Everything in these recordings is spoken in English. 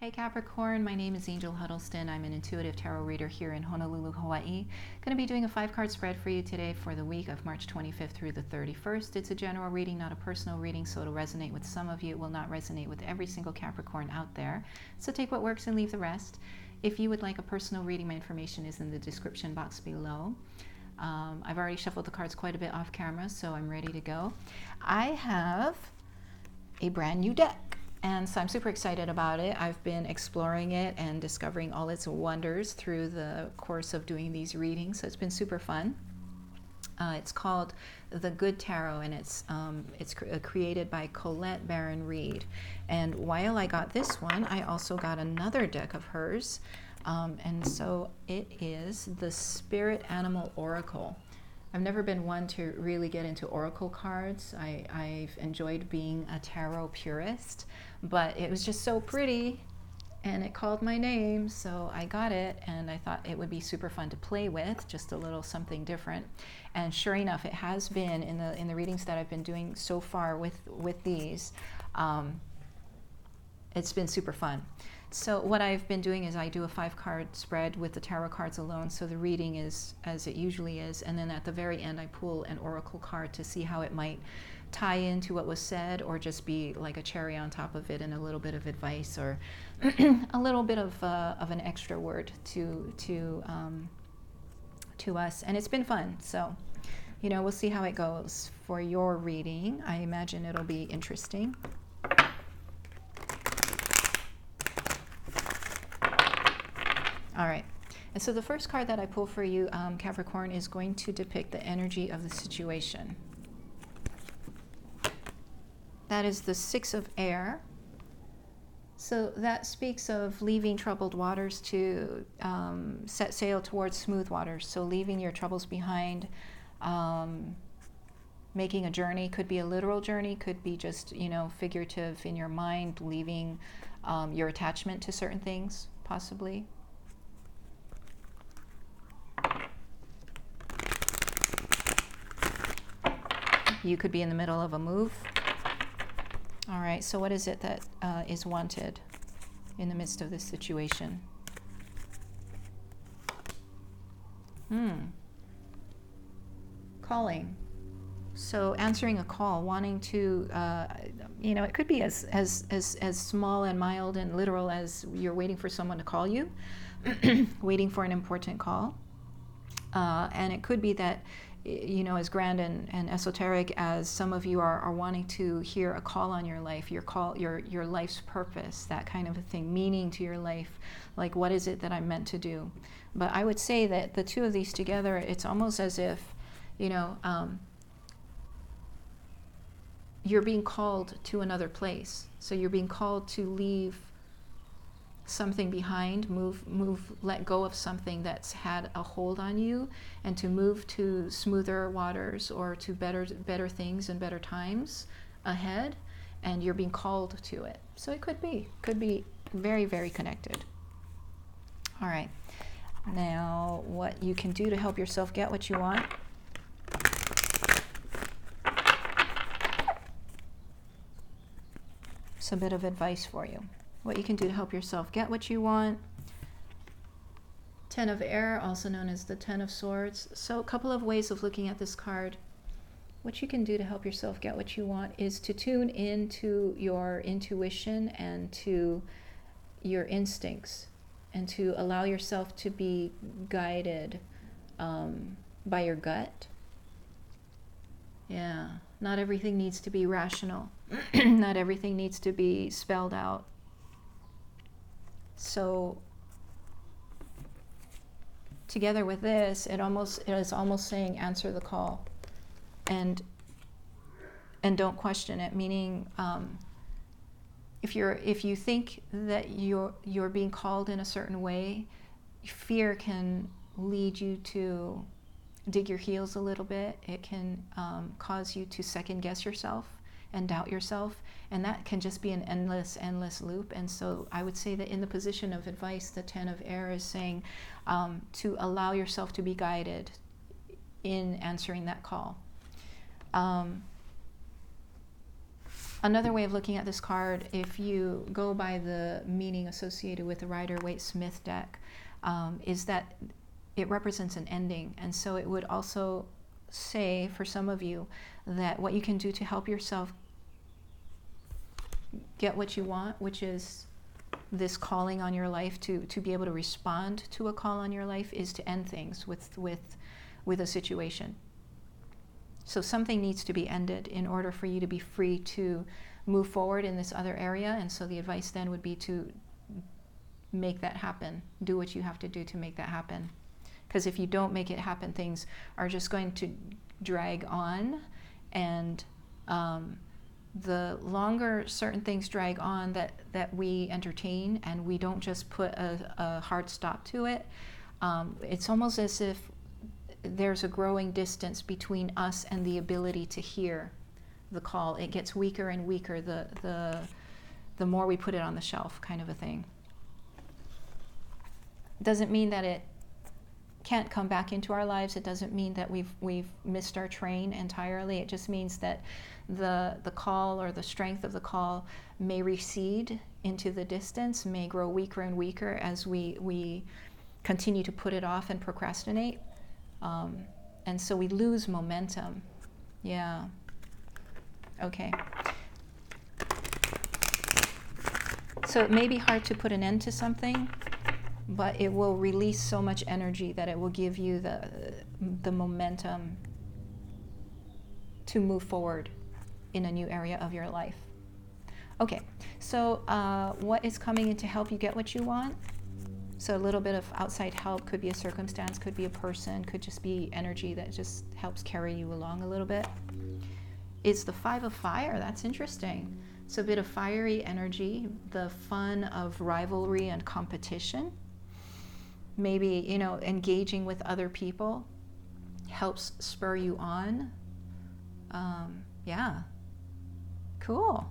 Hey Capricorn, my name is Angel Huddleston. I'm an intuitive tarot reader here in Honolulu, Hawaii. Going to be doing a five card spread for you today for the week of March 25th through the 31st. It's a general reading, not a personal reading, so it'll resonate with some of you. It will not resonate with every single Capricorn out there. So take what works and leave the rest. If you would like a personal reading, my information is in the description box below. Um, I've already shuffled the cards quite a bit off camera, so I'm ready to go. I have a brand new deck. And so I'm super excited about it. I've been exploring it and discovering all its wonders through the course of doing these readings. So it's been super fun. Uh, it's called the Good Tarot, and it's um, it's uh, created by Colette Baron Reid. And while I got this one, I also got another deck of hers, um, and so it is the Spirit Animal Oracle. I've never been one to really get into oracle cards. I, I've enjoyed being a tarot purist, but it was just so pretty and it called my name, so I got it and I thought it would be super fun to play with, just a little something different. And sure enough, it has been in the in the readings that I've been doing so far with with these. Um, it's been super fun. So what I've been doing is I do a five card spread with the tarot cards alone. So the reading is as it usually is, and then at the very end I pull an oracle card to see how it might tie into what was said, or just be like a cherry on top of it and a little bit of advice, or a little bit of uh, of an extra word to to um, to us. And it's been fun. So you know we'll see how it goes for your reading. I imagine it'll be interesting. All right. And so the first card that I pull for you, um, Capricorn, is going to depict the energy of the situation. That is the Six of Air. So that speaks of leaving troubled waters to um, set sail towards smooth waters. So leaving your troubles behind, um, making a journey could be a literal journey, could be just you know figurative in your mind, leaving um, your attachment to certain things, possibly. You could be in the middle of a move. All right, so what is it that uh, is wanted in the midst of this situation? Hmm. Calling. So answering a call, wanting to, uh, you know, it could be as, as, as, as small and mild and literal as you're waiting for someone to call you, waiting for an important call. Uh, and it could be that you know, as grand and, and esoteric as some of you are, are wanting to hear a call on your life, your call, your your life's purpose, that kind of a thing, meaning to your life, like what is it that I'm meant to do? But I would say that the two of these together, it's almost as if, you know, um, you're being called to another place. So you're being called to leave something behind, move, move, let go of something that's had a hold on you, and to move to smoother waters or to better, better things and better times ahead. And you're being called to it. So it could be, could be very, very connected. All right. Now, what you can do to help yourself get what you want. It's a bit of advice for you what you can do to help yourself get what you want. Ten of Air, also known as the Ten of Swords. So, a couple of ways of looking at this card. What you can do to help yourself get what you want is to tune into your intuition and to your instincts and to allow yourself to be guided um, by your gut. Yeah, not everything needs to be rational, not everything needs to be spelled out. So together with this, it almost it is almost saying answer the call, and and don't question it. Meaning, um, if you're if you think that you're you're being called in a certain way, fear can lead you to dig your heels a little bit. It can um, cause you to second guess yourself and doubt yourself. And that can just be an endless, endless loop. And so I would say that in the position of advice, the Ten of Air is saying um, to allow yourself to be guided in answering that call. Um, another way of looking at this card, if you go by the meaning associated with the Rider Waite Smith deck, um, is that it represents an ending. And so it would also say for some of you that what you can do to help yourself get what you want, which is this calling on your life to, to be able to respond to a call on your life, is to end things with, with, with a situation. So something needs to be ended in order for you to be free to move forward in this other area. And so the advice then would be to make that happen. Do what you have to do to make that happen. Because if you don't make it happen, things are just going to drag on. And um, the longer certain things drag on that, that we entertain and we don't just put a, a hard stop to it, um, it's almost as if there's a growing distance between us and the ability to hear the call. It gets weaker and weaker the, the, the more we put it on the shelf, kind of a thing. Doesn't mean that it can't come back into our lives. It doesn't mean that we've, we've missed our train entirely. It just means that the, the call or the strength of the call may recede into the distance, may grow weaker and weaker as we, we continue to put it off and procrastinate. Um, and so we lose momentum. Yeah. Okay. So it may be hard to put an end to something, but it will release so much energy that it will give you the, the momentum to move forward in a new area of your life. Okay, so uh, what is coming in to help you get what you want? So a little bit of outside help could be a circumstance, could be a person, could just be energy that just helps carry you along a little bit. It's the five of fire. That's interesting. So a bit of fiery energy, the fun of rivalry and competition. Maybe, you know, engaging with other people helps spur you on. Um, yeah. Cool.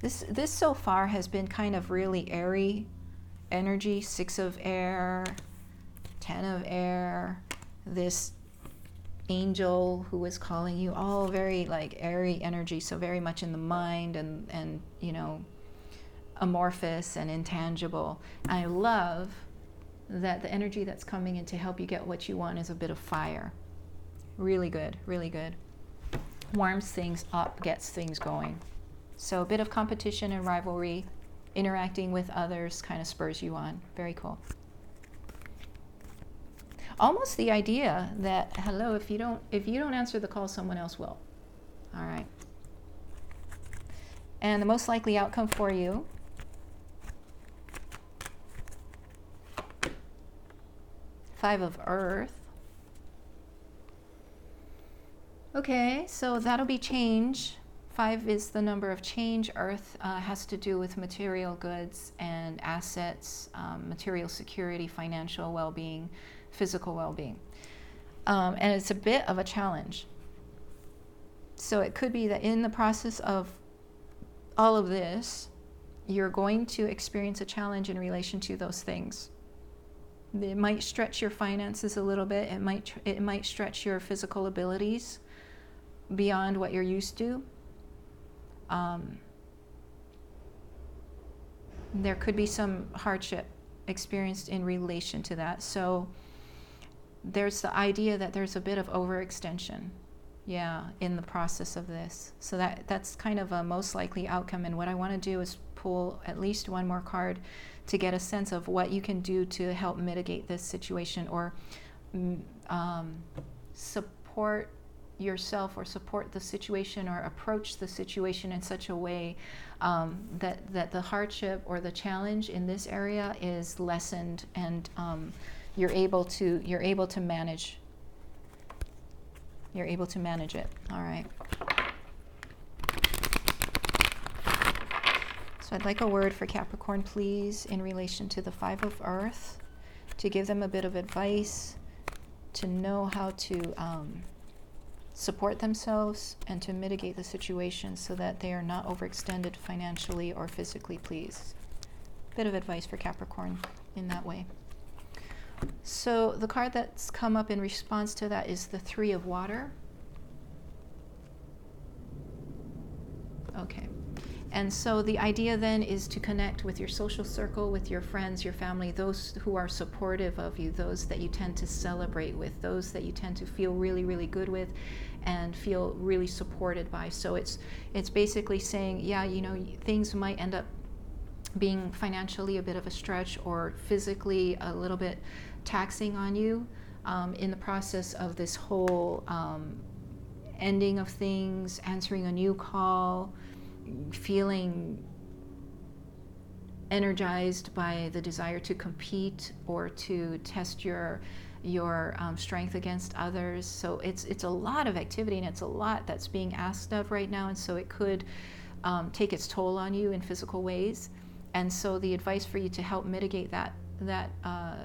This this so far has been kind of really airy energy, six of air, ten of air, this angel who is calling you, all very like airy energy, so very much in the mind and, and you know, amorphous and intangible. I love that the energy that's coming in to help you get what you want is a bit of fire. Really good, really good. Warms things up, gets things going. So a bit of competition and rivalry, interacting with others kind of spurs you on. Very cool. Almost the idea that hello, if you don't if you don't answer the call, someone else will. All right. And the most likely outcome for you Five of Earth. Okay, so that'll be change. Five is the number of change. Earth uh, has to do with material goods and assets, um, material security, financial well being, physical well being. Um, and it's a bit of a challenge. So it could be that in the process of all of this, you're going to experience a challenge in relation to those things. It might stretch your finances a little bit. It might it might stretch your physical abilities beyond what you're used to um, there could be some hardship experienced in relation to that. So there's the idea that there's a bit of overextension, yeah, in the process of this. So that that's kind of a most likely outcome. And what I want to do is pull at least one more card to get a sense of what you can do to help mitigate this situation or mm, um, support yourself or support the situation or approach the situation in such a way um, that, that the hardship or the challenge in this area is lessened and um, you're able to you're able to manage. You're able to manage it. All right so I'd like a word for Capricorn please in relation to the five of earth to give them a bit of advice to know how to um, support themselves and to mitigate the situation so that they are not overextended financially or physically, please. Bit of advice for Capricorn in that way. So, the card that's come up in response to that is the Three of Water. Okay. And so the idea then is to connect with your social circle, with your friends, your family, those who are supportive of you, those that you tend to celebrate with, those that you tend to feel really, really good with and feel really supported by. So it's it's basically saying, yeah, you know, things might end up being financially a bit of a stretch or physically a little bit taxing on you um, in the process of this whole um, ending of things, answering a new call, feeling energized by the desire to compete or to test your your um, strength against others. So it's it's a lot of activity and it's a lot that's being asked of right now, and so it could um, take its toll on you in physical ways. And so the advice for you to help mitigate that that uh,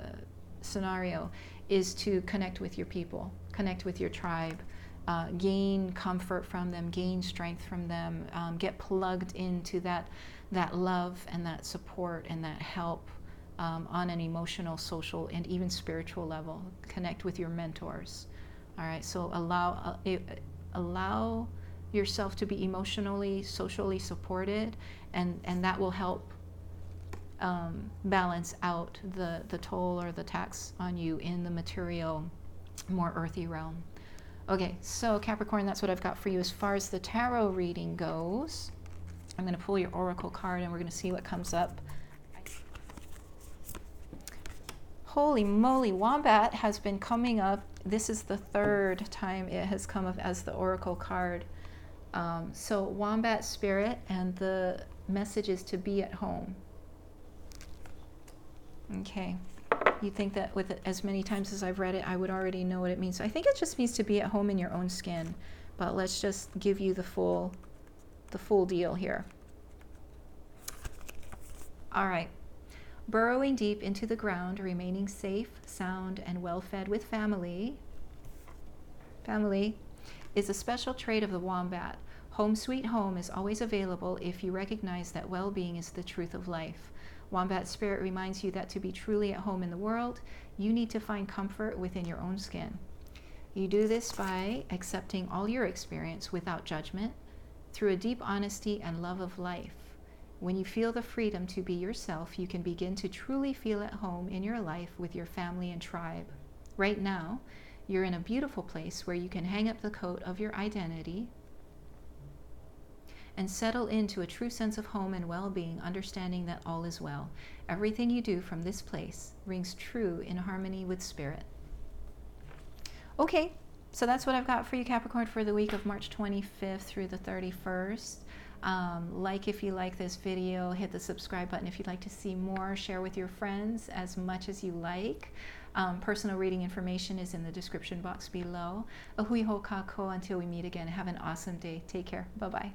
scenario is to connect with your people, connect with your tribe, uh, gain comfort from them, gain strength from them, um, get plugged into that that love and that support and that help um, on an emotional, social, and even spiritual level. Connect with your mentors. All right. So allow uh, allow yourself to be emotionally, socially supported, and and that will help um, balance out the the toll or the tax on you in the material, more earthy realm. Okay, so Capricorn, that's what I've got for you as far as the tarot reading goes. I'm going to pull your oracle card and we're going to see what comes up. Holy moly, Wombat has been coming up. This is the third time it has come up as the oracle card. Um, so, Wombat Spirit, and the message is to be at home. Okay you think that with as many times as I've read it, I would already know what it means. So I think it just means to be at home in your own skin. But let's just give you the full, the full deal here. All right. Burrowing deep into the ground, remaining safe, sound, and well fed with family. Family is a special trait of the wombat. Home sweet home is always available if you recognize that well being is the truth of life. Wombat Spirit reminds you that to be truly at home in the world, you need to find comfort within your own skin. You do this by accepting all your experience without judgment through a deep honesty and love of life. When you feel the freedom to be yourself, you can begin to truly feel at home in your life with your family and tribe. Right now, you're in a beautiful place where you can hang up the coat of your identity and settle into a true sense of home and well being, understanding that all is well. Everything you do from this place rings true in harmony with spirit. Okay, so that's what I've got for you, Capricorn, for the week of March 25th through the 31st. Um, like if you like this video, hit the subscribe button if you'd like to see more. Share with your friends as much as you like. Um, personal reading information is in the description box below. Ahui ho kako until we meet again. Have an awesome day. Take care. Bye bye.